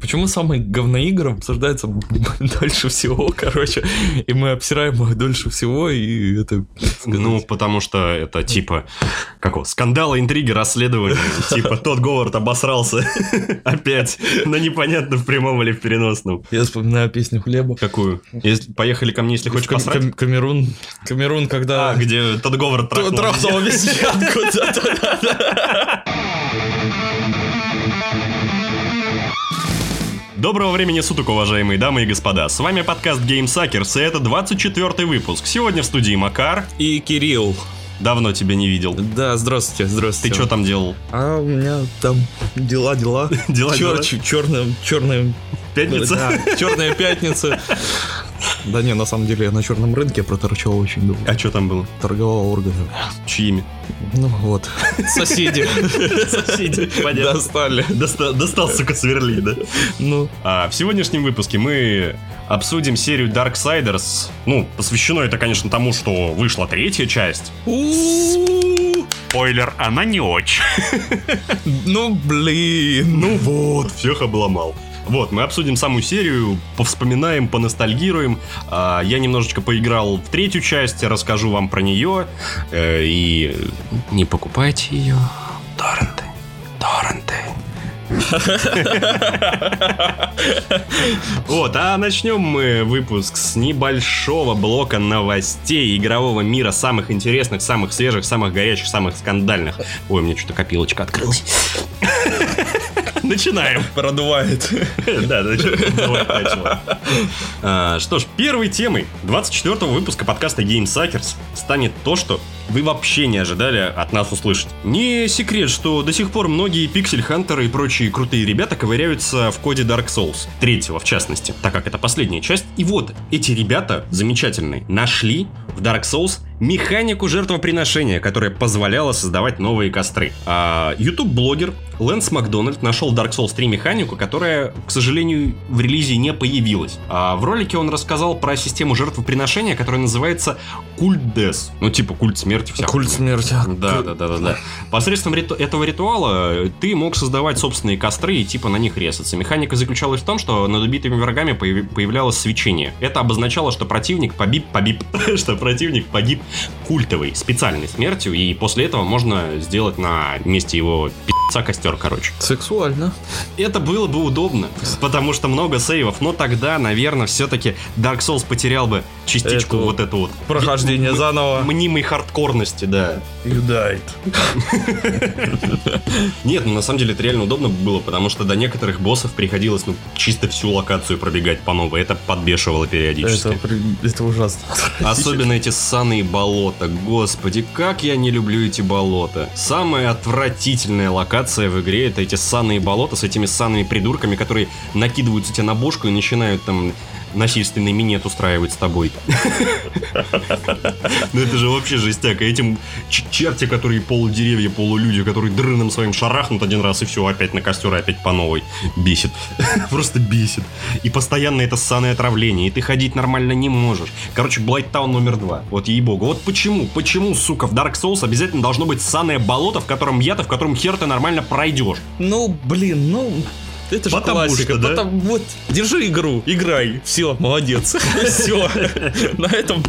Почему самые говноигры обсуждаются дольше всего, короче, и мы обсираем их дольше всего, и это... Ну, потому что это типа, как скандалы, интриги, расследования. Типа тот Говард обосрался опять, но непонятно в прямом или в переносном. Я вспоминаю песню Хлеба. Какую? Поехали ко мне, если хочешь посрать. Кам- Камерун, Камерун, когда... А, где тот Говард. Трахнул обезьянку, Доброго времени суток, уважаемые дамы и господа. С вами подкаст Game Suckers, и это 24 выпуск. Сегодня в студии Макар. И Кирилл. Давно тебя не видел. Да, здравствуйте, Ты здравствуйте. что там делал? А у меня там дела, дела. Дела, дела. Черная, черная... Пятница? Да, черная пятница. Да не, на самом деле я на черном рынке проторчал очень долго. А что там было? Торговал органами. Чьими? Ну вот. Соседи. Соседи, понятно. Достали. Достал, достал, сука, сверли, да? Ну, А, в сегодняшнем выпуске мы обсудим серию Darksiders. Ну, посвящено это, конечно, тому, что вышла третья часть. у-у-у. Спойлер, она не очень. ну блин. Ну вот, всех обломал. Вот, мы обсудим саму серию, повспоминаем, поностальгируем. А, я немножечко поиграл в третью часть, расскажу вам про нее. Э, и не покупайте ее. Торренты. Торренты. Вот, а начнем мы выпуск с небольшого блока новостей игрового мира, самых интересных, самых свежих, самых горячих, самых скандальных. Ой, у меня что-то копилочка открылась. Начинаем. Продувает. Да, начало. А, Что ж, первой темой 24 выпуска подкаста Game Suckers станет то, что вы вообще не ожидали от нас услышать. Не секрет, что до сих пор многие пиксель-хантеры и прочие крутые ребята ковыряются в коде Dark Souls, третьего в частности, так как это последняя часть. И вот, эти ребята замечательные нашли в Dark Souls механику жертвоприношения, которая позволяла создавать новые костры. А YouTube-блогер Лэнс Макдональд нашел в Dark Souls 3 механику, которая, к сожалению, в релизе не появилась. А в ролике он рассказал про систему жертвоприношения, которая называется Культ Дес. Ну, типа культ смерти вся. Культ смерти. Да, да, да, да, да. Посредством риту- этого ритуала ты мог создавать собственные костры и типа на них резаться. Механика заключалась в том, что над убитыми врагами появ- появлялось свечение. Это обозначало, что противник побип, побип, что противник погиб культовой, специальной смертью, и после этого можно сделать на месте его пи***ца костер, короче. Сексуально. Это было бы удобно, потому что много сейвов, но тогда, наверное, все-таки Dark Souls потерял бы частичку Эту вот эту вот Прохождение м- заново. мнимой хардкорности, да. You died. Нет, ну на самом деле это реально удобно было, потому что до некоторых боссов приходилось ну, чисто всю локацию пробегать по новой. Это подбешивало периодически. Это, это ужасно. Особенно эти ссаные болота. Господи, как я не люблю эти болота. Самая отвратительная локация в игре это эти ссаные болота с этими ссаными придурками, которые накидываются тебе на бошку и начинают там насильственный минет устраивать с тобой. Ну это же вообще жестяк. Этим черти, которые полудеревья, полулюди, которые дрыном своим шарахнут один раз и все, опять на костер, опять по новой. Бесит. Просто бесит. И постоянно это ссаное отравление, и ты ходить нормально не можешь. Короче, Блайттаун номер два. Вот ей-богу. Вот почему, почему, сука, в Dark Souls обязательно должно быть ссаное болото, в котором я-то, в котором хер ты нормально пройдешь. Ну, блин, ну... Это же Потому классика. что, да? Потом, вот, держи игру, играй. Все, молодец. Все. На этом,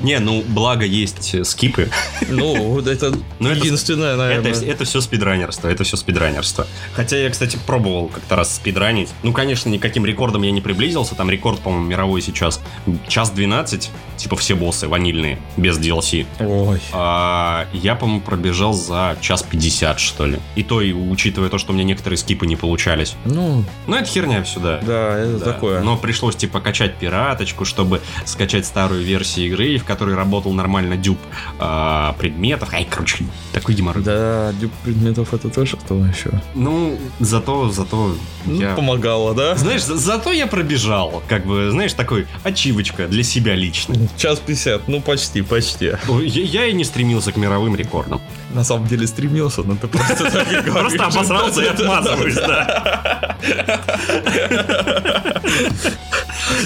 Не, ну, благо есть э, скипы. ну, вот это Ну, это- единственное, наверное. это все спидранерство, это все спидранерство. Хотя я, кстати, пробовал как-то раз спидранить. Ну, конечно, никаким рекордом я не приблизился. Там рекорд, по-моему, мировой сейчас. Час 12, типа все боссы ванильные, без DLC. Ой. А я, по-моему, пробежал за час 50, что ли. И то, и учитывая то, что у меня некоторые скипы не получались. Ну, Ну, это херня все, да. да, это Да. такое. Но пришлось типа качать пираточку, чтобы скачать старую версию игры, в которой работал нормально дюб а, предметов. Ай, короче, такой геморрой. Да, дюб предметов это тоже что еще? Ну, зато, зато Ну, я... помогало, да? Знаешь, за- зато я пробежал, как бы, знаешь, такой ачивочка для себя лично. Час 50, ну почти, почти. Я, я и не стремился к мировым рекордам. На самом деле стремился, но ты просто так и говоришь. Просто обосрался и отмазываюсь, да.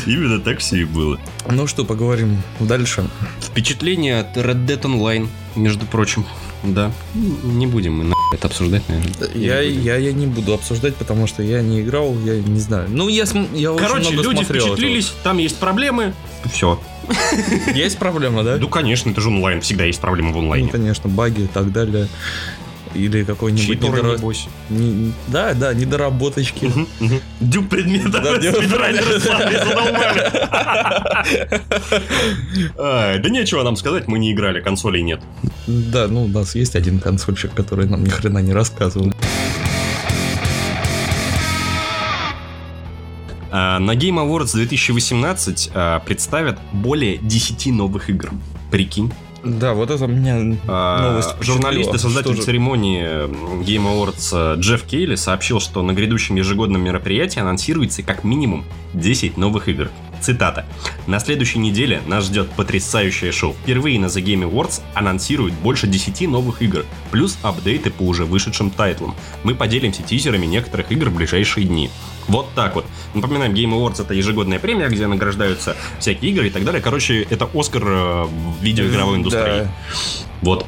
Именно так все и было. Ну что, поговорим дальше. Впечатление от Red Dead Online, между прочим. Да. Не будем мы на это обсуждать, наверное. Я, я, я не буду обсуждать, потому что я не играл, я не знаю. Ну, я, я очень Короче, много люди смотрел впечатлились, там есть проблемы. Все. этого. Есть проблема, да? Ну, конечно, это же онлайн, всегда есть проблемы в Ну, онлайне. конечно, баги и так далее. Или какой-нибудь небось. не- Да, да, недоработочки. Мгм. Дюб предметов Да, Да нечего нам сказать, мы не играли, консолей нет. Да, ну у нас есть один консольщик, который нам ни хрена не рассказывал. А, На Game Awards 2018 а, представят более 10 новых игр. Прикинь. Да, вот это меня А, новость Журналист и создатель Что церемонии Game Awards э, Джефф Кейли сообщил, что на грядущем ежегодном мероприятии анонсируется как минимум 10 новых игр. Цитата. «На следующей неделе нас ждет потрясающее шоу. Впервые на The Game Awards анонсируют больше 10 новых игр, плюс апдейты по уже вышедшим тайтлам. Мы поделимся тизерами некоторых игр в ближайшие дни». Вот так вот. Напоминаем, Game Awards это ежегодная премия, где награждаются всякие игры и так далее. Короче, это Оскар э, в видеоигровой индустрии. Да. Вот.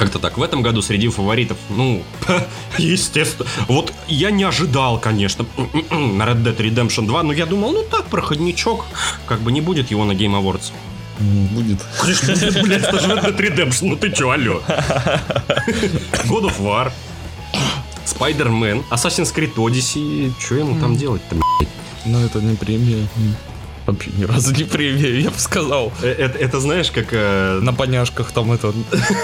Как-то так. В этом году среди фаворитов, ну, естественно. Вот я не ожидал, конечно, на Red Dead Redemption 2, но я думал, ну так, проходничок, как бы не будет его на Game Awards. Будет. Конечно, блядь, это же Red Dead Redemption, ну ты чё, алё. God of War, Spider-Man, Assassin's Creed Odyssey, что ему там делать-то, блядь? Но это не премия. Вообще ни разу не премия, я бы сказал. Э, Это, это знаешь, как... э, На поняшках там это,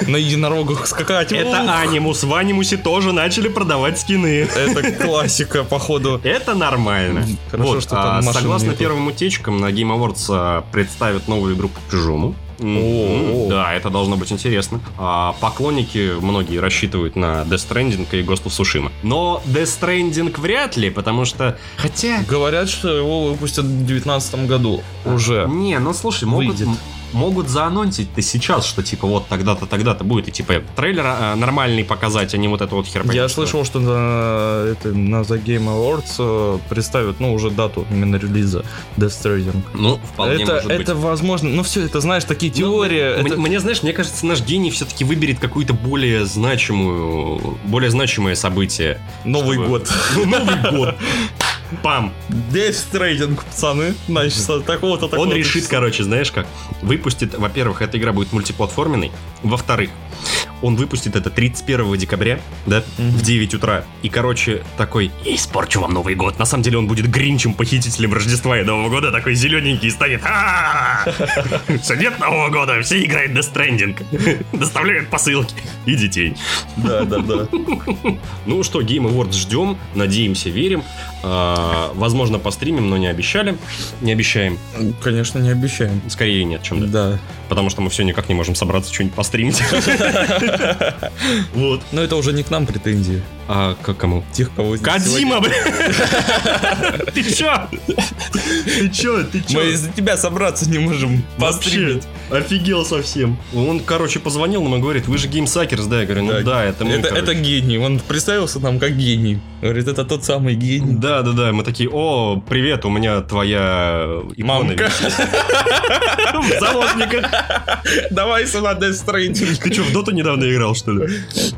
на единорогах скакать. Это Анимус. В Анимусе тоже начали продавать скины. Это классика, походу. Это нормально. Хорошо, Вот, что там а, согласно первым утечкам, на Game Awards а, представят новую игру по чужому. Да, это должно быть интересно. А, поклонники многие рассчитывают на Death Stranding и Ghost of Tsushima. Но Death Stranding вряд ли, потому что... Хотя... Говорят, что его выпустят в 2019 году уже. Не, ну слушай, могут, Выйдет. Могут заанонсить-то сейчас, что типа вот тогда-то, тогда-то будет, и типа трейлер а, нормальный показать, а не вот это вот хер Я слышал, что на, это, на The Game Awards э, представят, ну, уже дату именно релиза Death Stranding. Ну, вполне это, может быть. это возможно, ну все, это знаешь, такие теории. Ну, это- мне, мне, знаешь, мне кажется, наш гений все-таки выберет какую-то более значимую, более значимое событие. Новый чтобы- год. Ну, Новый год. Пам. Death Stranding, пацаны. Значит, такого-то, Он такого-то решит, короче, знаешь как, выпустит, во-первых, эта игра будет мультиплатформенной, во-вторых, он выпустит это 31 декабря, да, в 9 утра, и, короче, такой, я испорчу вам Новый год. На самом деле он будет Гринчем, похитителем Рождества и Нового года, такой зелененький, станет, все, нет Нового года, все играют Death Stranding, доставляют посылки и детей. Да, да, да. Ну что, Game Awards ждем, надеемся, верим. А, возможно, постримим, но не обещали. Не обещаем. Конечно, не обещаем. Скорее нет, чем да. Да. Потому что мы все никак не можем собраться что-нибудь постримить. Вот. Но это уже не к нам претензии. А к кому? Тех, кого здесь Кадима, бля! Ты чё? Ты чё? Ты сегодня- Мы из-за тебя собраться не можем Вообще, офигел совсем. Он, короче, позвонил нам и говорит, вы же Game Suckers, да? Я говорю, ну да, это мы, это, гений. Он представился нам как гений. Говорит, это тот самый гений. Да, да, да. Мы такие, о, привет, у меня твоя икона Мамка. висит». В заложниках. Давай сюда Death Stranding. Ты что, в доту недавно играл, что ли?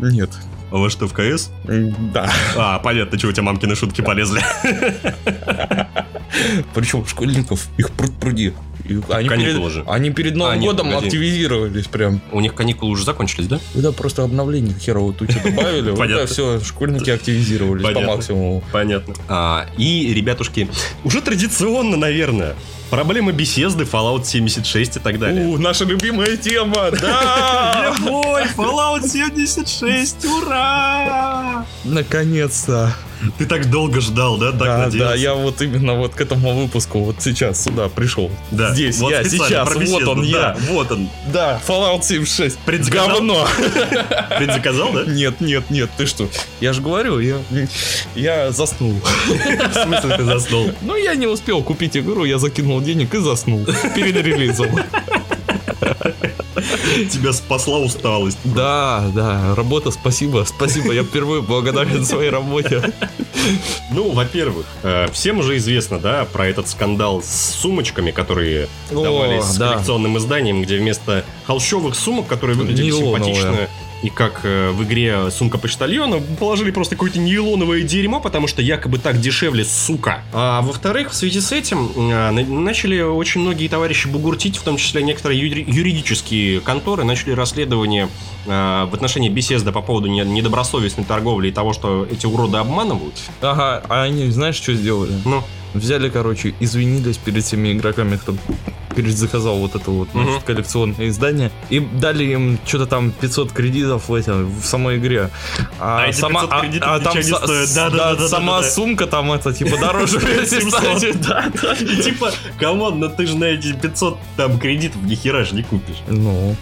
Нет. А во что, в КС? Да. А, понятно, что у тебя мамкины шутки полезли. Причем школьников их пруд пруди. И Они Каникулы перед, же. они перед Новым А, нет, годом погоди. активизировались прям. У них каникулы уже закончились, да? Когда просто обновление херово тучи добавили, Понятно. все, школьники активизировались по максимуму. Понятно. А, и, ребятушки, уже традиционно, наверное, проблемы беседы, Fallout 76 и так далее. У, наша любимая тема, да! Ой, Fallout 76, ура! Наконец-то. Ты так долго ждал, да? Так Да, надеялся? да, я вот именно вот к этому выпуску вот сейчас сюда пришел. Да, Здесь, вот я, сейчас, вот он, да, я. Вот он. Да, Fallout 76. Предзаказал? Говно. Предзаказал, да? Нет, нет, нет, ты что? Я же говорю, я, я заснул. В смысле ты заснул? Ну, я не успел купить игру, я закинул денег и заснул перед релизом. Тебя спасла усталость. Да, да, работа, спасибо, спасибо, я впервые благодарен своей работе. Ну, во-первых, э, всем уже известно, да, про этот скандал с сумочками, которые давались с коллекционным изданием, где вместо холщовых сумок, которые выглядели симпатично, и как э, в игре «Сумка почтальона» положили просто какое-то нейлоновое дерьмо, потому что якобы так дешевле, сука. А во-вторых, в связи с этим э, начали очень многие товарищи бугуртить, в том числе некоторые юридические конторы, начали расследование э, в отношении беседы по поводу недобросовестной торговли и того, что эти уроды обманывают. Ага, а они знаешь, что сделали? Ну? Взяли, короче, извинились перед всеми игроками, кто перезаказал вот это вот значит, коллекционное издание. И дали им что-то там 500 кредитов в, этом, в самой игре. А, а сама, а, а там с, да, да, да, сама да, да, сумка там это, типа, дороже Да, да. И типа, come on, но ты же на эти 500 там кредитов ни хера же не купишь. Ну.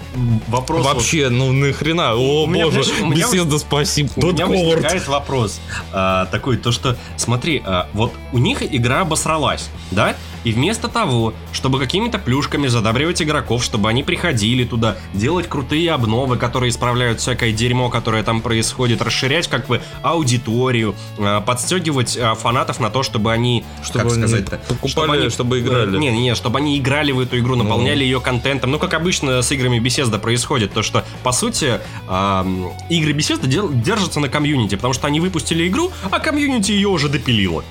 Вопрос Вообще, ну нахрена, о боже, беседа спасибо. У меня возникает вопрос а, такой, то что, смотри, а, вот у них игра обосралась, да? И вместо того, чтобы какими-то плюшками задабривать игроков, чтобы они приходили туда, делать крутые обновы, которые исправляют всякое дерьмо, которое там происходит, расширять как бы аудиторию, а, подстегивать а, фанатов на то, чтобы они, чтобы как сказать-то, покупали, чтобы, они, чтобы играли. Не, не, чтобы они играли в эту игру, наполняли ну. ее контентом. Ну, как обычно с играми Bethesda происходит, то что, по сути, э, игры Bethesda дел, держатся на комьюнити, потому что они выпустили игру, а комьюнити ее уже допилило.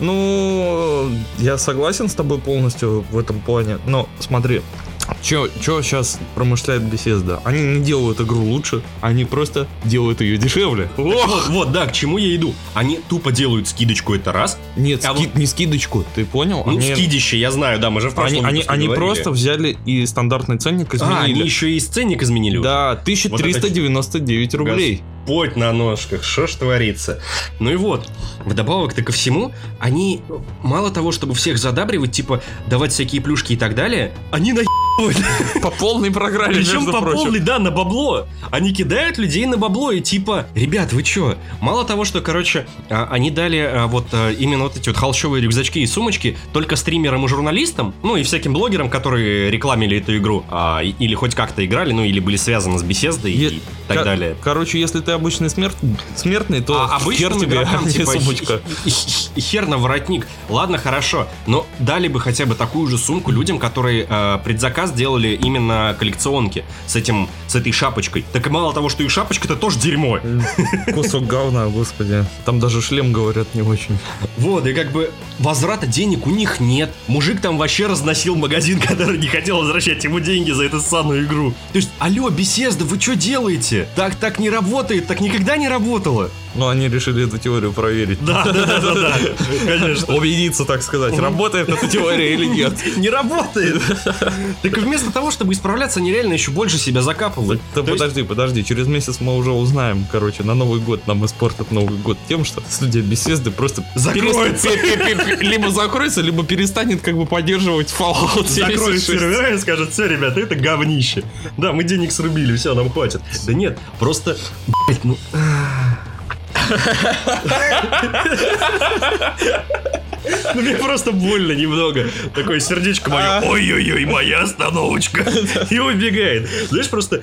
Ну, я согласен с тобой полностью в этом плане. Но смотри, Че, че сейчас промышляет Bethesda? Они не делают игру лучше, они просто делают ее дешевле. Вот, вот, да, к чему я иду. Они тупо делают скидочку, это раз. Нет, а ски, вот... не скидочку, ты понял? Ну, они... скидище, я знаю, да, мы же в прошлом Они, они, они просто взяли и стандартный ценник изменили. А, они еще и ценник изменили? Да, 1399 вот рублей. Господь на ножках, что ж творится. Ну и вот, вдобавок-то ко всему, они мало того, чтобы всех задабривать, типа давать всякие плюшки и так далее, они на по полной программе, Причем по прочим. полной, да, на бабло. Они кидают людей на бабло и типа, ребят, вы чё? Мало того, что, короче, а, они дали а, вот а, именно вот эти вот холщовые рюкзачки и сумочки только стримерам и журналистам, ну и всяким блогерам, которые рекламили эту игру, или хоть как-то играли, ну или были связаны с беседой и так далее. Короче, если ты обычный смерть, смертный, то а хер тебе, игрокам, типа, сумочка. Хер на воротник. Ладно, хорошо, но дали бы хотя бы такую же сумку людям, которые предзаказ заказ делали именно коллекционки с этим, с этой шапочкой. Так и мало того, что и шапочка-то тоже дерьмо. Кусок говна, господи. Там даже шлем, говорят, не очень. Вот, и как бы возврата денег у них нет. Мужик там вообще разносил магазин, который не хотел возвращать ему деньги за эту самую игру. То есть, алло, беседа, вы что делаете? Так так не работает, так никогда не работало. Ну, они решили эту теорию проверить. Да, да, да, да, да, конечно. Убедиться, так сказать, работает эта теория или нет. Не работает. Так вместо того, чтобы исправляться, они реально еще больше себя закапывают. Да подожди, подожди, через месяц мы уже узнаем, короче, на Новый год нам испортят Новый год тем, что студия беседы просто закроется. Либо закроется, либо перестанет как бы поддерживать Fallout 76. Закроет сервера и скажет, все, ребята, это говнище. Да, мы денег срубили, все, нам хватит. Да нет, просто, блять, ну... Ну, мне просто больно немного. Такое сердечко мое. А. Ой-ой-ой, моя остановочка. И убегает. Знаешь, просто...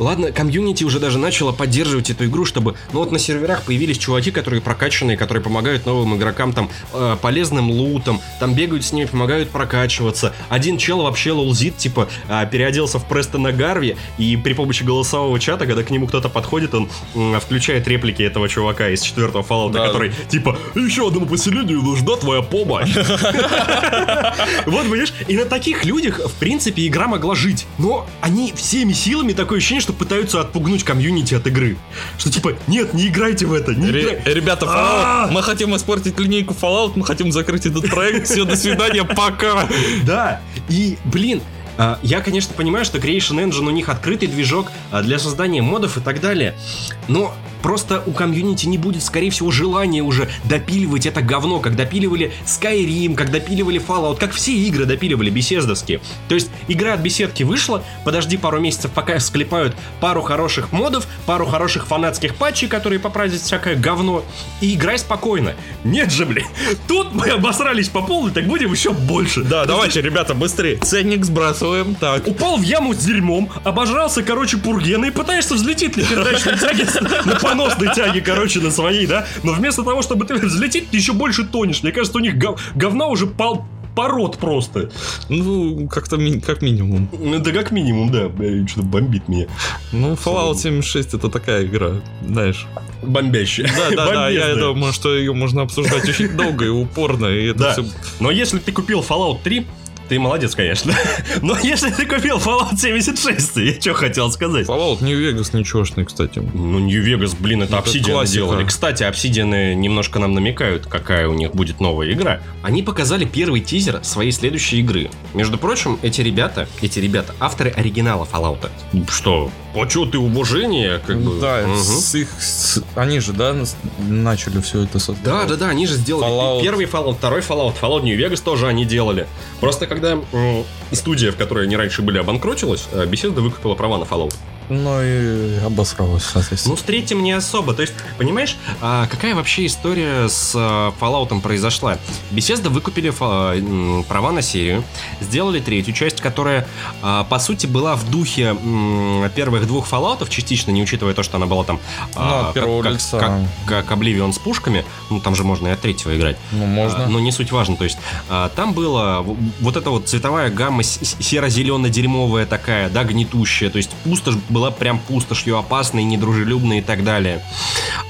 Ладно, комьюнити уже даже начало поддерживать эту игру, чтобы, ну вот на серверах появились чуваки, которые прокачанные, которые помогают новым игрокам там э, полезным лутом, там бегают с ними, помогают прокачиваться. Один чел вообще лолзит, типа, э, переоделся в Престона Гарви, и при помощи голосового чата, когда к нему кто-то подходит, он э, включает реплики этого чувака из четвертого Fallout, да. который, типа, еще одному поселению нужна твоя помощь. Вот, понимаешь, и на таких людях, в принципе, игра могла жить. Но они всеми силами, такое ощущение, что что пытаются отпугнуть комьюнити от игры. Что типа, нет, не играйте в это. Не Ре- Ребята, Fallout, мы хотим испортить линейку Fallout, мы хотим закрыть этот проект. Все, до свидания, пока. Да, и, блин, а, я, конечно, понимаю, что Creation Engine у них открытый движок а, для создания модов и так далее, но Просто у комьюнити не будет, скорее всего, желания уже допиливать это говно, как допиливали Skyrim, как допиливали Fallout, как все игры допиливали беседовские. То есть игра от беседки вышла, подожди пару месяцев, пока склепают пару хороших модов, пару хороших фанатских патчей, которые поправят всякое говно, и играй спокойно. Нет же, блин, тут мы обосрались по полной, так будем еще больше. Да, давайте, ребята, быстрее. Ценник сбрасываем, так. Упал в яму с дерьмом, обожрался, короче, пургена и пытаешься взлететь на передачной тяге на поносной тяги, короче, на своей, да? Но вместо того, чтобы ты взлететь, ты еще больше тонешь. Мне кажется, у них гов говна уже пол пород просто. Ну, как-то ми- как минимум. Да как минимум, да. Бля, Что-то бомбит меня. Ну, Fallout 76 это такая игра, знаешь. Бомбящая. Да, да, да, я думаю, что ее можно обсуждать очень долго и упорно, и это Да. все... Но если ты купил Fallout 3, ты молодец, конечно. Но если ты купил Fallout 76, я что хотел сказать. Fallout New Vegas ничегошный, кстати. Ну, Нью-Вегас, блин, это Это Obsidian классика. делали. Кстати, Obsidian немножко нам намекают, какая у них будет новая игра. Они показали первый тизер своей следующей игры. Между прочим, эти ребята, эти ребята, авторы оригинала Fallout. Что? Почет и уважение, как бы. Да, с их... с- Они же, да, начали все это создавать? Да, да, да, они же сделали Fallout. первый Fallout, второй Fallout, Fallout New Vegas тоже они делали. Просто когда студия, в которой они раньше были, обанкротилась, э, Bethesda выкупила права на Fallout. Ну и обосралась, соответственно. Ну, с третьим не особо. То есть, понимаешь, а, какая вообще история с а, Fallout произошла? Bethesda выкупили м, права на серию, сделали третью часть, которая, а, по сути, была в духе первых двух Fallout, частично, не учитывая то, что она была там... а, Ну, от первого как, лица. Как, как Oblivion с пушками. Ну, там же можно и от третьего играть. Ну, можно. А, Но не суть важно. То есть а, там была в- вот эта вот цветовая гамма серо-зелено-дерьмовая такая, да, гнетущая. То есть пустошь была прям пустошью опасной, недружелюбной и так далее.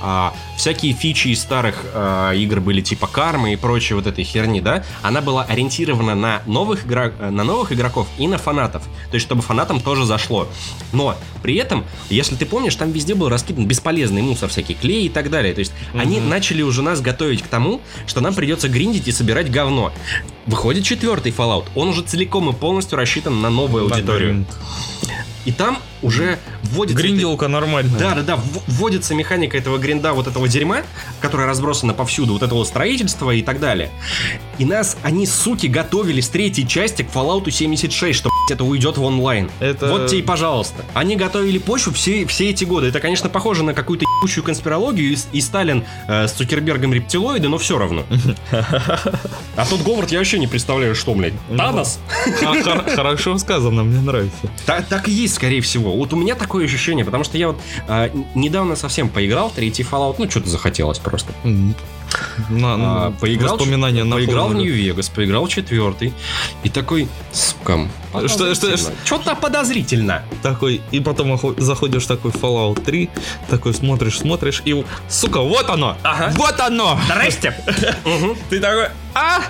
А, всякие фичи из старых а, игр были типа кармы и прочей вот этой херни, да. Она была ориентирована на новых, э, на новых игроков и на фанатов. То есть чтобы фанатам тоже зашло. Но при этом, если ты помнишь, там везде был раскидан бесполезный мусор, всякий клей и так далее. То есть они начали уже нас готовить к тому, что нам придется гриндить и собирать говно. Выходит четвертый Fallout. Он уже целиком и полностью рассчитан на новую аудиторию. И там уже вводится... Гринделка нормальная. Да, да, да, вводится механика этого гринда, вот этого дерьма, которое разбросано повсюду, вот этого строительства и так далее. И нас, они, суки, готовили с третьей части к Fallout 76, что блядь, это уйдет в онлайн. Это- Вот тебе и пожалуйста. Они готовили почву все, все эти годы. Это, конечно, похоже на какую-то ебучую конспирологию, и, и Сталин э, с Цукербергом рептилоиды, но все равно. А тут Говард я вообще не представляю, что, блядь, Танос? А, хор- Хорошо сказано, мне нравится. Так и есть, скорее всего. Вот у меня такое ощущение, потому что я вот н- недавно совсем поиграл в третий Fallout, ну что-то захотелось просто. М. На, А, поиграл, воспоминания на поиграл в. Нью-Вегас, поиграл четвертый. И такой, сука, Что- что- Что-то подозрительно. Такой, и потом заходишь в такой Fallout 3, такой смотришь, смотришь, и, сука, вот оно! Ага. Вот оно! Здрасте! Ты такой, а,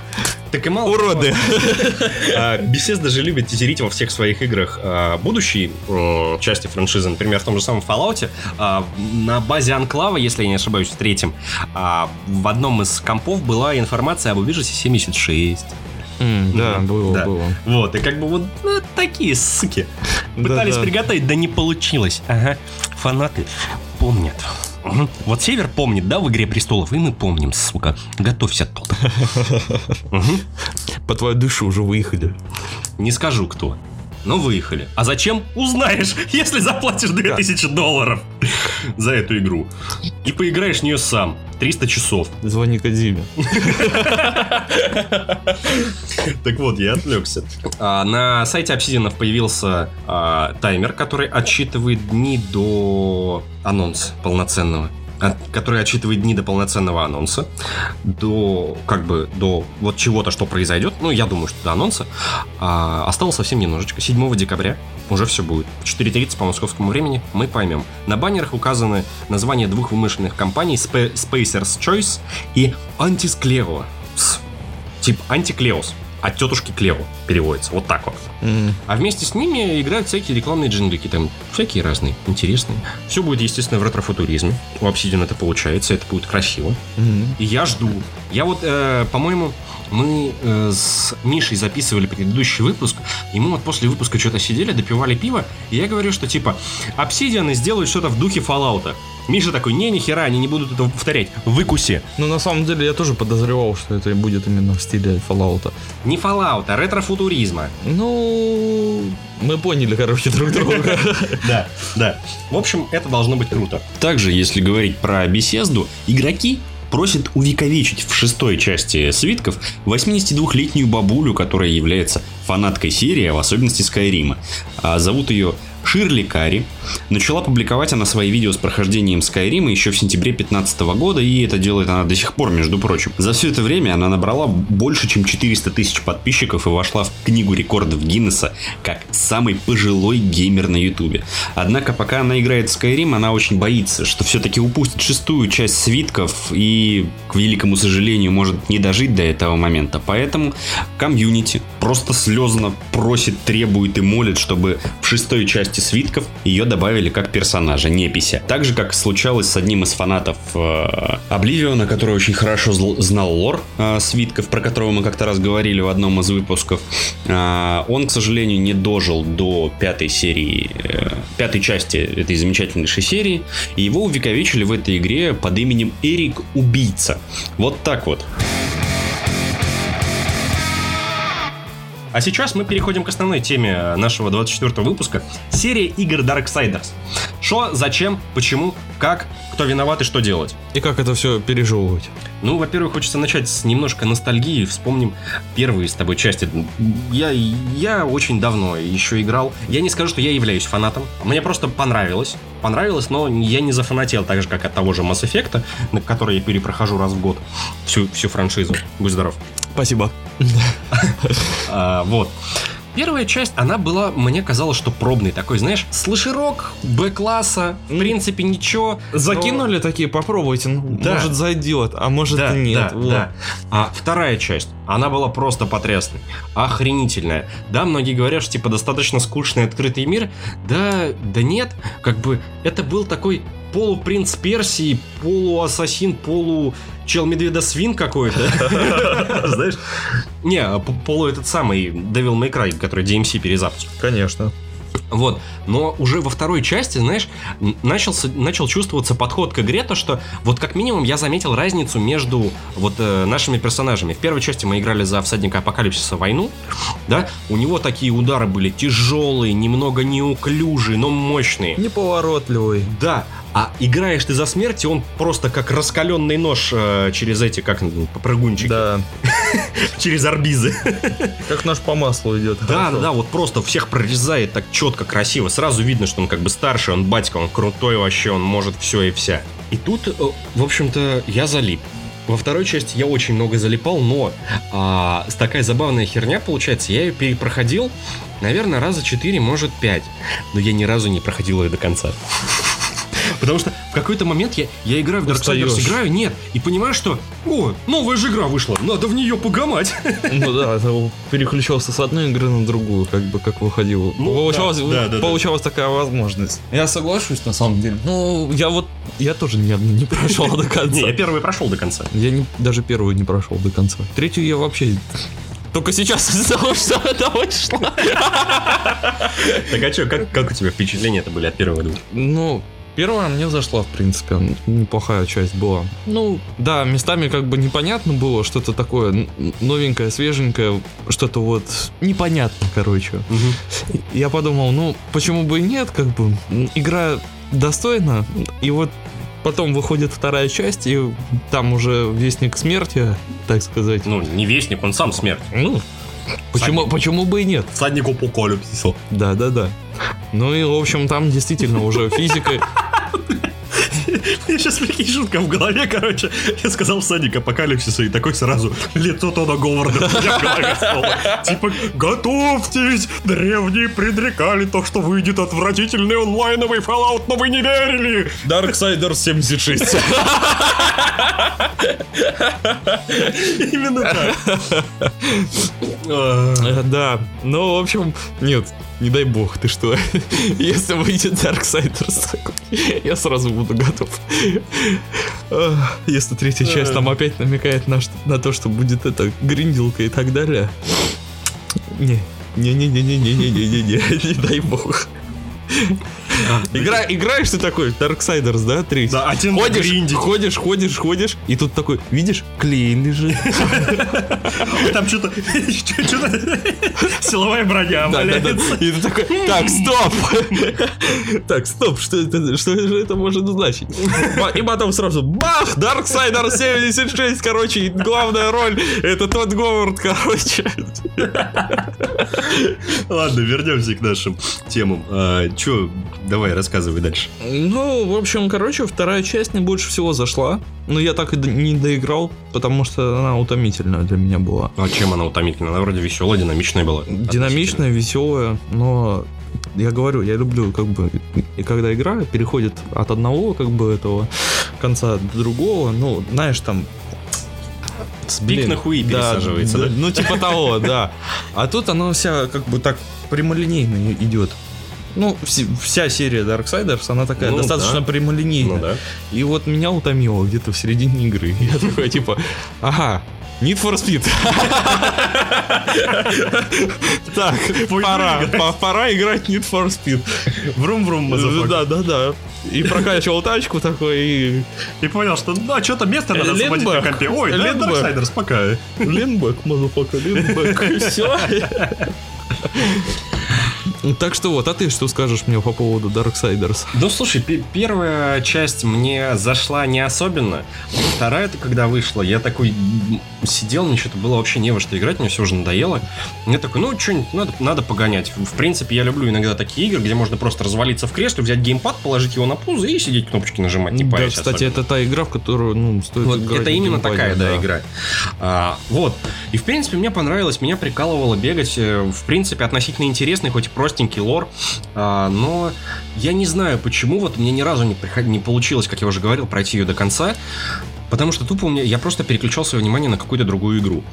Так и мало уроды! А, Bethesda же любит тизерить во всех своих играх а, будущие части франшизы. Например, в том же самом Fallout а, на базе Анклава, если я не ошибаюсь, в третьем, в одном из компов была информация об убежище 76. М, Да, Мгм. было, Да. было. Вот, и как бы вот ну, такие суки. Пытались Да-да. приготовить, да не получилось. Ага, фанаты помнят. Вот Север помнит, да, в «Игре престолов», и мы помним, сука. Готовься тут. По твою душу уже выехали. Не скажу, кто. Но выехали. А зачем? Узнаешь, если заплатишь 2000 долларов за эту игру. И поиграешь в нее сам. 300 часов. Звони Кадиме. Так вот, я отвлекся. А, на сайте Obsidian появился а, таймер, который отсчитывает дни до анонса полноценного. От- который отсчитывает дни до полноценного анонса, до как бы до вот чего-то, что произойдет. Ну, я думаю, что до анонса. А, осталось совсем немножечко. 7 декабря уже все будет. В 4.30 по московскому времени мы поймем. На баннерах указаны названия двух вымышленных компаний Spa- Spacer's Choice и Antisclero. Тип Антиклеос. От тетушки Клео переводится. Вот так вот. М, А вместе с ними играют всякие рекламные джинглики, там всякие разные, интересные. Все будет, естественно, в ретрофутуризме. У Obsidian это получается, это будет красиво. м. И я жду. Я вот, э, по-моему, мы э, с Мишей записывали предыдущий выпуск, и мы вот после выпуска что-то сидели, допивали пиво, и я говорю, что типа Obsidian сделают что-то в духе Fallout. Миша такой, не, нихера, они не будут это повторять. Выкуси. Ну, на самом деле, я тоже подозревал, что это будет именно в стиле Fallout. Не Fallout, а ретрофутуризма. Ну, мы поняли, короче, друг друга. Да, да. В общем, это должно быть круто. Также, если говорить про беседу, игроки просят увековечить в шестой части свитков 82-летнюю бабулю, которая является фанаткой серии, а в особенности Скайрима. А зовут ее Ширли Карри. Начала публиковать она свои видео с прохождением Skyrim еще в сентябре 2015 года, и это делает она до сих пор, между прочим. За все это время она набрала больше, чем 400 тысяч подписчиков и вошла в книгу рекордов Гиннесса как самый пожилой геймер на ютубе. Однако, пока она играет в Skyrim, она очень боится, что все-таки упустит шестую часть свитков и, к великому сожалению, может не дожить до этого момента. Поэтому комьюнити просто слезно просит, требует и молит, чтобы в шестой части свитков ее добавили как персонажа, непися. Так же, как случалось с одним из фанатов э, Обливиона, который очень хорошо знал лор э, свитков, про которого мы как-то раз говорили в одном из выпусков. Э, он, к сожалению, не дожил до пятой серии, э, пятой части этой замечательнейшей серии, и его увековечили в этой игре под именем Эрик Убийца. Вот так вот. А сейчас мы переходим к основной теме нашего 24 выпуска. Серия игр Darksiders. Что, зачем, почему, как, кто виноват и что делать. И как это все пережевывать. Ну, во-первых, хочется начать с немножко ностальгии. Вспомним первые с тобой части. Я, я очень давно еще играл. Я не скажу, что я являюсь фанатом. Мне просто понравилось. Понравилось, но я не зафанател так же, как от того же Mass Effect, на который я перепрохожу раз в год всю, всю франшизу. Будь здоров. Спасибо. А, вот. Первая часть, она была, мне казалось, что пробный такой, знаешь, слэшерок Б-класса, в принципе, ничего. Закинули но... такие, попробуйте, ну, да. может зайдет, а может да, нет. Да, вот. да. А вторая часть, она была просто потрясной, охренительная. Да, многие говорят, что типа достаточно скучный открытый мир. Да, да нет, как бы это был такой полупринц Персии, полуассасин, полу чел медведа свин какой-то. Знаешь? Не, полу этот самый Devil May Cry, который DMC перезапуск. Конечно. Вот. Но уже во второй части, знаешь, начался, начал чувствоваться подход к игре, то что вот как минимум я заметил разницу между вот э, нашими персонажами. В первой части мы играли за всадника апокалипсиса войну, да, у него такие удары были тяжелые, немного неуклюжие, но мощные. Неповоротливый. Да, а играешь ты за смерть, и он просто как раскаленный нож э, через эти, как попрыгунчики. Да. через арбизы. как нож по маслу идет. Да, да, да, вот просто всех прорезает так четко, красиво. Сразу видно, что он как бы старше, он батька, он крутой вообще, он может все и вся. И тут, э, в общем-то, я залип. Во второй части я очень много залипал, но а, такая забавная херня получается. Я ее перепроходил, наверное, раза 4, может 5. Но я ни разу не проходил ее до конца. Потому что в какой-то момент я, я играю в Darksiders, играю, нет, и понимаю, что, о, новая же игра вышла, надо в нее погамать. Ну да, это переключался с одной игры на другую, как бы как выходил. Ну, получалась, да, да, получалась да. такая возможность. Я соглашусь на самом деле. Ну, я вот, я тоже одну не прошел до конца. Не, я первый прошел до конца. Я не, даже первую не прошел до конца. Третью я вообще только сейчас узнал, что это вышло. Так а что, как, как у тебя впечатления это были от первого двух? Ну, Первая мне зашла, в принципе, неплохая часть была. Ну, да, местами как бы непонятно было, что-то такое новенькое, свеженькое, что-то вот непонятно, короче. Угу. Я подумал, ну, почему бы и нет, как бы, игра достойна, и вот Потом выходит вторая часть, и там уже Вестник Смерти, так сказать. Ну, не Вестник, он сам смерть. Ну, почему, почему бы и нет? Садник апокалипсиса. Да, да, да. Ну и, в общем, там действительно уже физика Я сейчас, прикинь, шутка в голове, короче. Я сказал Садик апокалипсиса, и такой сразу лицо Тона Говарда в голове Типа, готовьтесь, древние предрекали то, что выйдет отвратительный онлайновый Fallout, но вы не верили. Darksiders 76. Именно так. Э, да, ну, в общем, нет, не дай бог, ты что? Если выйдет Darksiders, я сразу буду готов. Если третья часть нам опять намекает на, на то, что будет это гринделка и так далее. Не, не-не-не-не-не-не-не-не, не дай бог. Игра, играешь ты такой, Darksiders, да, третий? Да, а тем ходишь, гриндить. ходишь, ходишь, ходишь, и тут такой, видишь, клей лежит. Там что-то... Силовая броня валяется. И ты такой, так, стоп! Так, стоп, что это, что же это может значить? И потом сразу, бах, Darksiders 76, короче, главная роль, это тот Говард, короче. Ладно, вернемся к нашим темам. А, Че, давай, рассказывай дальше. Ну, в общем, короче, вторая часть мне больше всего зашла. Но я так и не доиграл, потому что она утомительная для меня была. А чем она утомительная? Она вроде веселая, динамичная была. Динамичная, веселая, но я говорю, я люблю, как бы, и когда игра переходит от одного, как бы, этого конца до другого, ну, знаешь, там... С пик на хуи пересаживается, да? Ну, типа того, да. А тут она вся, как бы, так прямолинейно идет. Ну, вс- вся серия Darksiders, она такая Ну, достаточно да. прямолинейная. Ну да. И вот меня утомило где-то в середине игры. Я такой, типа, ага, Need for Speed. Так, пора, по- пора играть Need for Speed. Врум-врум, Да, да, да. И прокачивал тачку такой, и И понял, что да, что-то место надо освободить на компе. Ой, да. Darksiders, пока. Lean back, motherfucker, lean back. Все. Так что вот, а ты что скажешь мне по поводу Darksiders? Ну, слушай, пе- первая часть мне зашла не особенно. Вторая, это когда вышла, я такой сидел, мне что-то было вообще не во что играть, мне все уже надоело. Я такой, ну, что-нибудь надо, надо погонять. В принципе, я люблю иногда такие игры, где можно просто развалиться в кресле, взять геймпад, положить его на пузо и сидеть кнопочки нажимать, не Да, парясь кстати, особенно. это та игра, в которую, ну, стоит Вот играть это именно геймпаде, такая, да, игра. А, вот. И, в принципе, мне понравилось, меня прикалывало бегать. э, В принципе, относительно интересный, хоть и простенький лор. А, но я не знаю, почему вот мне ни разу не, приход- не получилось, как я уже говорил, пройти ее до конца. Потому что тупо у меня, я просто переключал свое внимание на какую-то другую игру.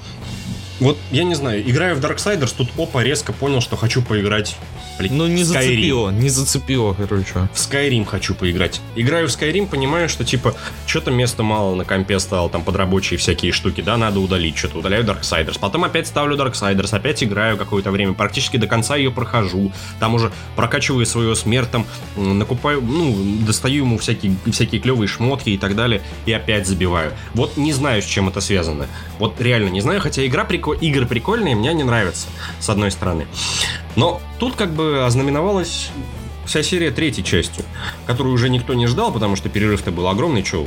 Вот, я не знаю, играю в Darksiders, тут опа, резко понял, что хочу поиграть блин, Ну, не зацепило, не зацепило, короче. В Skyrim хочу поиграть. Играю в Skyrim, понимаю, что типа, что-то места мало на компе стало, там под рабочие всякие штуки, да, надо удалить, что-то удаляю Darksiders. Потом опять ставлю Darksiders, опять играю какое-то время, практически до конца ее прохожу. Там уже прокачиваю свою смерть, там накупаю, ну, достаю ему всякие, всякие клевые шмотки и так далее, и опять забиваю. Вот не знаю, с чем это связано. Вот реально не знаю, хотя игра прико- игры прикольные, мне не нравятся, с одной стороны. Но тут как бы ознаменовалась вся серия третьей частью, которую уже никто не ждал, потому что перерыв-то был огромный. Че,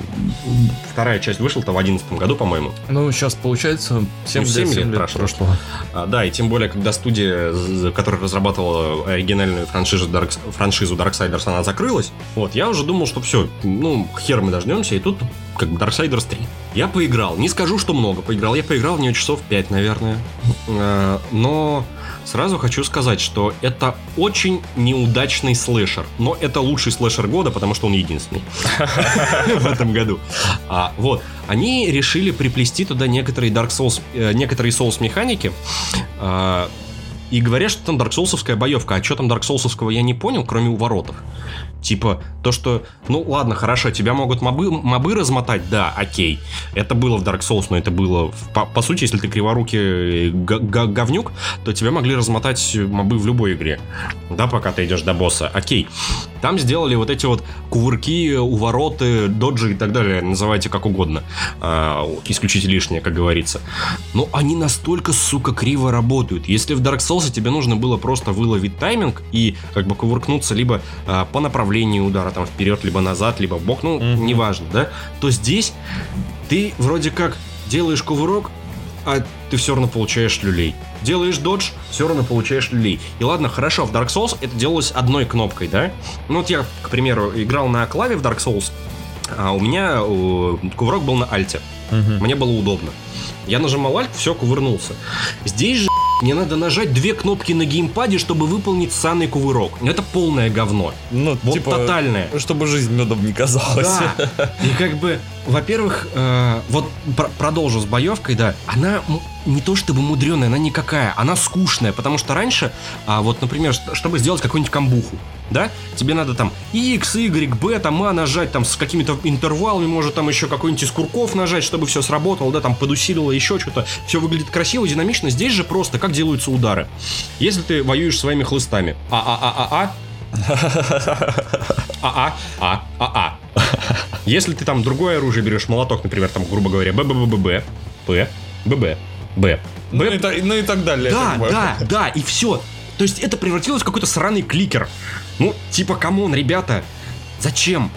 вторая часть вышла-то в одиннадцатом году, по-моему. Ну, сейчас получается 7, Ну, семь лет, лет семь прошло. А, да, и тем более, когда студия, которая разрабатывала оригинальную франшизу, Dark, франшизу Darksiders, она закрылась, вот, я уже думал, что все, ну, хер мы дождемся, и тут как бы Darksiders 3. Я поиграл, не скажу, что много поиграл, я поиграл в нее часов 5, наверное, А, но сразу хочу сказать, что это очень неудачный слэшер, но это лучший слэшер года, потому что он единственный в этом году. А, вот, они решили приплести туда некоторые Dark Souls, э, некоторые Souls механики. И говорят, что там Soulsовская боевка. А что там Soulsовского я не понял, кроме уворотов. Типа, то, что, ну ладно, хорошо, тебя могут мобы, мобы размотать, да, окей. Это было в Dark Souls, но это было, в- по, по сути, если ты криворукий э, говнюк, то тебя могли размотать мобы в любой игре. Да, пока ты идешь до босса. Окей. Там сделали вот эти вот кувырки, увороты, доджи и так далее, называйте как угодно. А, исключите лишнее, как говорится. Но они настолько, сука, криво работают. Если в Dark Souls тебе нужно было просто выловить тайминг и как бы кувыркнуться либо а, по направлению удара, там вперед, либо назад, либо в бок, ну, Мгм. неважно, да, то здесь ты вроде как делаешь кувырок, а ты все равно получаешь люлей. Делаешь додж, все равно получаешь люлей. И ладно, хорошо, в Dark Souls это делалось одной кнопкой, да? Ну вот я, к примеру, играл на клаве в Dark Souls, а у меня э, кувырок был на альте. Мне было удобно. Я нажимал альт, все, кувырнулся. Здесь же мне надо нажать две кнопки на геймпаде, чтобы выполнить санный кувырок. Это полное говно. Ну, Вот типа, тотальное. чтобы жизнь медом не казалась. Да. И как бы, во-первых, э, вот пр- продолжу с боевкой, да, она не то чтобы мудреная, она никакая, она скучная, потому что раньше, а вот, например, чтобы сделать какую-нибудь камбуху, да, тебе надо там X, Y, B, там А нажать, там с какими-то интервалами, может там еще какой-нибудь из курков нажать, чтобы все сработало, да, там подусилило еще что-то, все выглядит красиво, динамично, здесь же просто как делаются удары. Если ты воюешь своими хлыстами, а-а-а-а-а, А, а, а, а. Если ты там другое оружие берешь, молоток, например, там, грубо говоря, Б, Б, Б, Б, Б, П, Б, Б, Б. Ну и, ну и так далее. Да, как да, да, и все. То есть это превратилось в какой-то сраный кликер. Ну, типа, come on, ребята, зачем?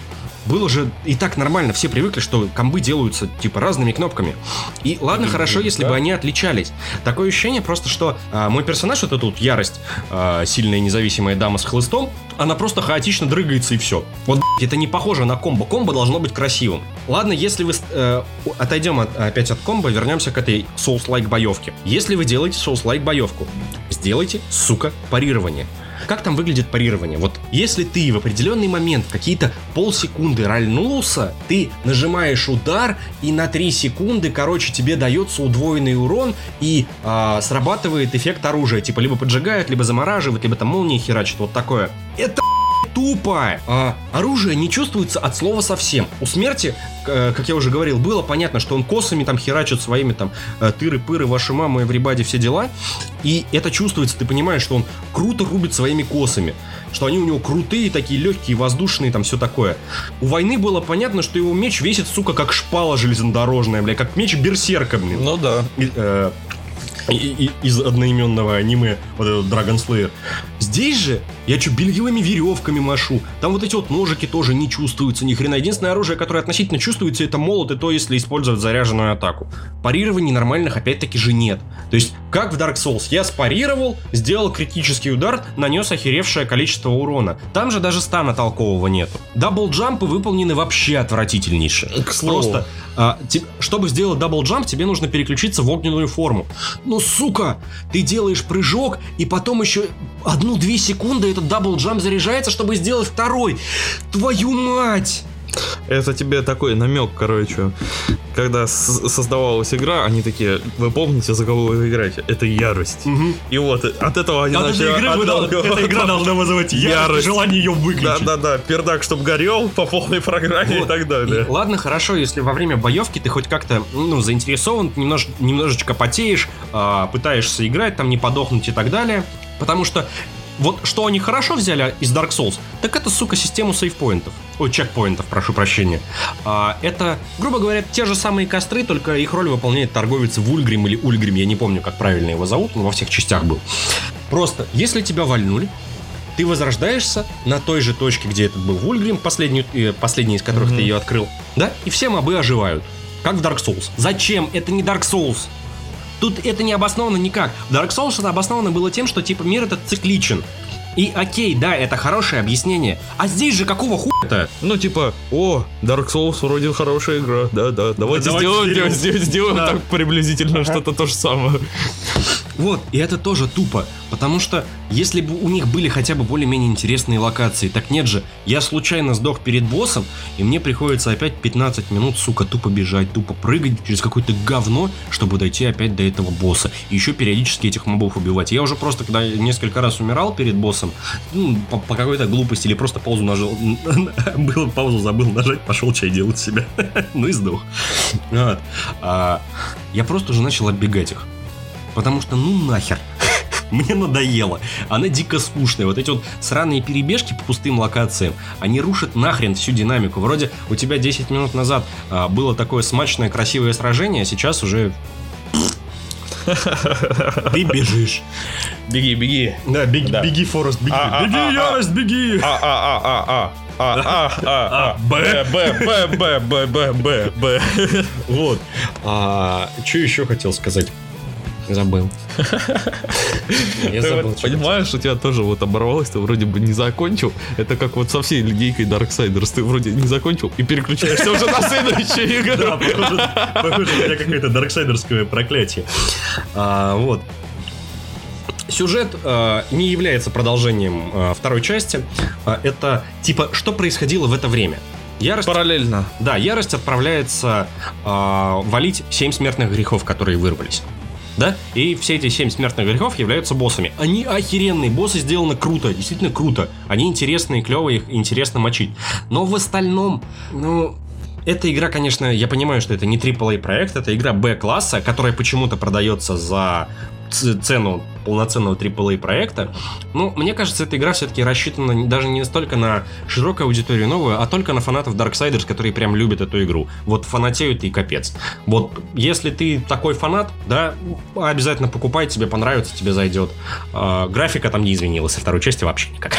Было же и так нормально, все привыкли, что комбы делаются типа разными кнопками. И ладно, хорошо, если бы они отличались. Такое ощущение просто, что а, мой персонаж, это тут ярость, а, сильная независимая дама с хлыстом, она просто хаотично дрыгается и все. Вот это не похоже на комбо. Комбо должно быть красивым. Ладно, если вы э, отойдем от- опять от комбо, вернемся к этой Souls-like боевке. Если вы делаете Souls-like боевку, сделайте, сука, парирование. Как там выглядит парирование? Вот если ты в определенный момент какие-то полсекунды ральнулся, ты нажимаешь удар, и на 3 секунды, короче, тебе дается удвоенный урон, и а, срабатывает эффект оружия. Типа либо поджигает, либо замораживает, либо там молния херачит, вот такое. Это тупо. А, оружие не чувствуется от слова совсем. У смерти, э, как я уже говорил, было понятно, что он косами там херачит своими там э, тыры-пыры, ваши мамы, эврибади, все дела. И это чувствуется, ты понимаешь, что он круто рубит своими косами. Что они у него крутые, такие легкие, воздушные, там все такое. У войны было понятно, что его меч весит, сука, как шпала железнодорожная, бля, как меч берсерка, блин. Ну да. И, э, и- и- из одноименного аниме, вот этот Dragon Slayer. Здесь же я что, бельевыми веревками машу. Там вот эти вот ножики тоже не чувствуются ни хрена. Единственное оружие, которое относительно чувствуется, это молот, и то, если использовать заряженную атаку. Парирований нормальных опять-таки же нет. То есть, как в Dark Souls, я спарировал, сделал критический удар, нанес охеревшее количество урона. Там же даже стана толкового нету. Double jump ы выполнены вообще отвратительнейше. К слову. Просто а, те- чтобы сделать double jump, тебе нужно переключиться в огненную форму. Ну, сука, ты делаешь прыжок, и потом еще одну-две секунды этот double jump заряжается, чтобы сделать второй. Твою мать! Это тебе такой намек, короче. Когда создавалась игра, они такие, вы помните, за кого вы играете? Это ярость. И вот от этого они От начали этой игры дол- отталкиваться. эта игра должна вызывать ярость, Ярость. желание ее выключить. Да-да-да, пердак, чтоб горел по полной программе и Вот. так далее. И ладно, хорошо, если во время боевки ты хоть как-то ну, заинтересован, немнож- немножечко потеешь, а, пытаешься играть, там не подохнуть и так далее. Потому что вот что они хорошо взяли из Dark Souls, так это, сука, систему сейфпоинтов. Ой, чекпоинтов, прошу прощения. А, это, грубо говоря, те же самые костры, только их роль выполняет торговец Вульгрим или Ульгрим, я не помню, как правильно его зовут, но во всех частях был. Просто, если тебя вальнули, ты возрождаешься на той же точке, где этот был Вульгрим, последний, э, последний из которых Мгм. ты ее открыл, да, и все мобы оживают. Как в Dark Souls. Зачем? Это не Dark Souls. Тут это не обосновано никак. В Dark Souls это обосновано было тем, что типа мир этот цикличен. И окей, да, это хорошее объяснение. А здесь же какого хуя-то? Ну, типа, о, Dark Souls вроде хорошая игра, да-да, давайте, давайте сделаем, сделаем. сделаем, сделаем Да. так приблизительно что-то то же самое. Вот, и это тоже тупо, потому что если бы у них были хотя бы более-менее интересные локации, так нет же, я случайно сдох перед боссом, и мне приходится опять 15 минут, сука, тупо бежать, тупо прыгать через какое-то говно, чтобы дойти опять до этого босса. И еще периодически этих мобов убивать. Я уже просто, когда несколько раз умирал перед боссом, ну, по, по какой-то глупости или просто паузу нажал, было паузу забыл нажать, пошел чай делать себя. Ну и сдох. А, Я просто уже начал оббегать их. Потому что ну нахер. Мне надоело. Она дико скучная. Вот эти вот сраные перебежки по пустым локациям, они рушат нахрен всю динамику. Вроде у тебя 10 минут назад а, было такое смачное, красивое сражение, а сейчас уже... Ты бежишь. Беги, беги. Да, беги, Да. беги, Форест, беги. А, а, беги, а, а. ярость, беги. А, а, а, а, а. А, а, а, а, Б. Б, Б, Б, Б, Б, Б, Б. Вот. А, что еще хотел сказать? Забыл. Я забыл. понимаешь, у тебя тоже вот оборвалось, ты вроде бы не закончил. Это как вот со всей линейкой Darksiders. Ты вроде не закончил и переключаешься уже на следующую Да, игру. похоже, похоже, у меня какое-то дарксайдерское проклятие. А, вот. Сюжет э, не является продолжением э, второй части. А, это типа, что происходило в это время? Ярость, Параллельно. да, ярость отправляется э, валить семь смертных грехов, которые вырвались. Да? И все эти семь смертных грехов являются боссами. Они охеренные, боссы сделаны круто, действительно круто. Они интересные, клевые, их интересно мочить. Но в остальном, ну, эта игра, конечно, я понимаю, что это не AAA проект, это игра B-класса, которая почему-то продается за цену полноценного AAA проекта. Ну, мне кажется, эта игра все-таки рассчитана даже не столько на широкую аудиторию новую, а только на фанатов Darksiders, которые прям любят эту игру. Вот фанатеют и капец. Вот если ты такой фанат, да, обязательно покупай, тебе понравится, тебе зайдет. А, графика там не изменилась, со второй части вообще никак.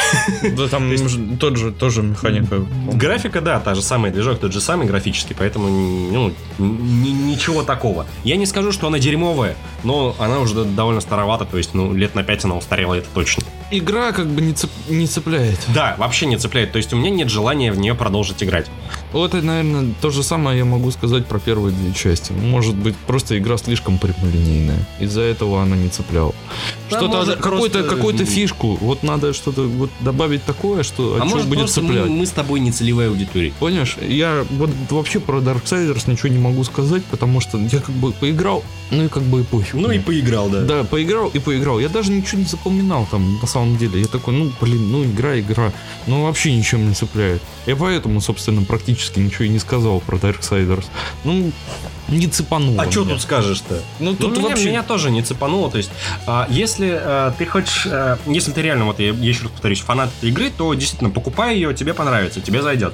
Да там тот же, тоже механика. Графика, да, та же самая, движок тот же самый графический, поэтому ну, ничего такого. Я не скажу, что она дерьмовая, но она уже довольно старовата, то есть ну, лет на 5 она устарела, это точно. Игра как бы не, цеп... не цепляет. Да, вообще не цепляет, то есть у меня нет желания в нее продолжить играть. Вот это, наверное, то же самое я могу сказать про первые две части. Может быть, просто игра слишком прямолинейная. Из-за этого она не цепляла. Да, что-то, какую-то, просто... какую-то фишку. Вот надо что-то вот добавить такое, что а может, будет цеплять. Мы, мы с тобой не целевая аудитория. Понимаешь, я вот вообще про Darksiders ничего не могу сказать, потому что я как бы поиграл, ну и как бы и пофиг. Ну и поиграл, да. Да, поиграл и поиграл. Я даже ничего не запоминал там, на самом деле. Я такой, ну, блин, ну игра, игра. Ну вообще ничем не цепляет. Я поэтому, собственно, практически ничего и не сказал про Darksiders. Ну, не цепануло. А что тут скажешь-то? Ну, тут ну, меня, вообще... меня тоже не цепануло. То есть, а, если а, ты хочешь, а, если ты реально, вот я, я еще раз повторюсь, фанат игры, то действительно покупай ее, тебе понравится, тебе зайдет.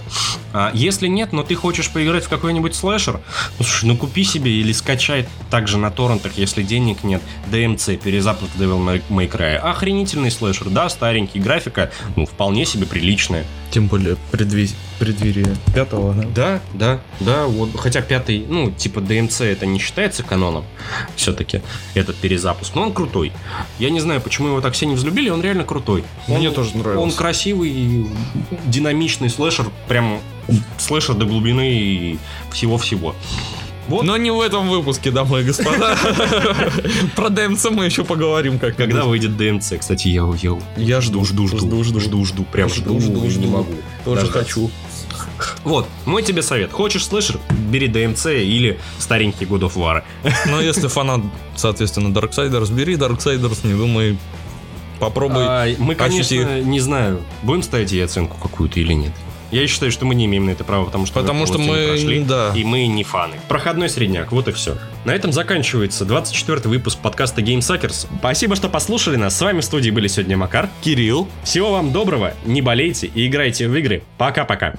А, если нет, но ты хочешь поиграть в какой-нибудь слэшер, ну, слушай, ну купи себе или скачай также на торрентах, если денег нет, DMC, перезапуск Devil May Cry. Охренительный слэшер, да, старенький, графика, ну, вполне себе приличная. Тем более предви... преддверие пятого, да? Да, да, да, вот, хотя пятый, ну, типа DMC это не считается каноном, все-таки, этот перезапуск, но он крутой. Я не знаю, почему его так все не взлюбили, он реально крутой. Он, Мне тоже нравится. Он красивый, динамичный слэшер, прям слэшер до глубины и всего-всего. Вот. Но не в этом выпуске, дамы и господа. Про ДМЦ мы еще поговорим как Когда выйдет ДМЦ, кстати, я, я, я жду, жду, жду, жду, жду, жду, прям жду, жду, не могу. Тоже хочу. Вот, мой тебе совет. Хочешь слышер, бери DMC или старенький God of War. Но если фанат, соответственно, Darksiders, бери Darksiders, не думай, попробуй. А, мы, конечно, не знаю, будем ставить ей оценку какую-то или нет. Я считаю, что мы не имеем на это права, потому что потому что мы прошли, да. и мы не фаны. Проходной средняк, вот и все. На этом заканчивается 24 выпуск подкаста Game Suckers. Спасибо, что послушали нас. С вами в студии были сегодня Макар, Кирилл. Всего вам доброго, не болейте и играйте в игры. Пока-пока.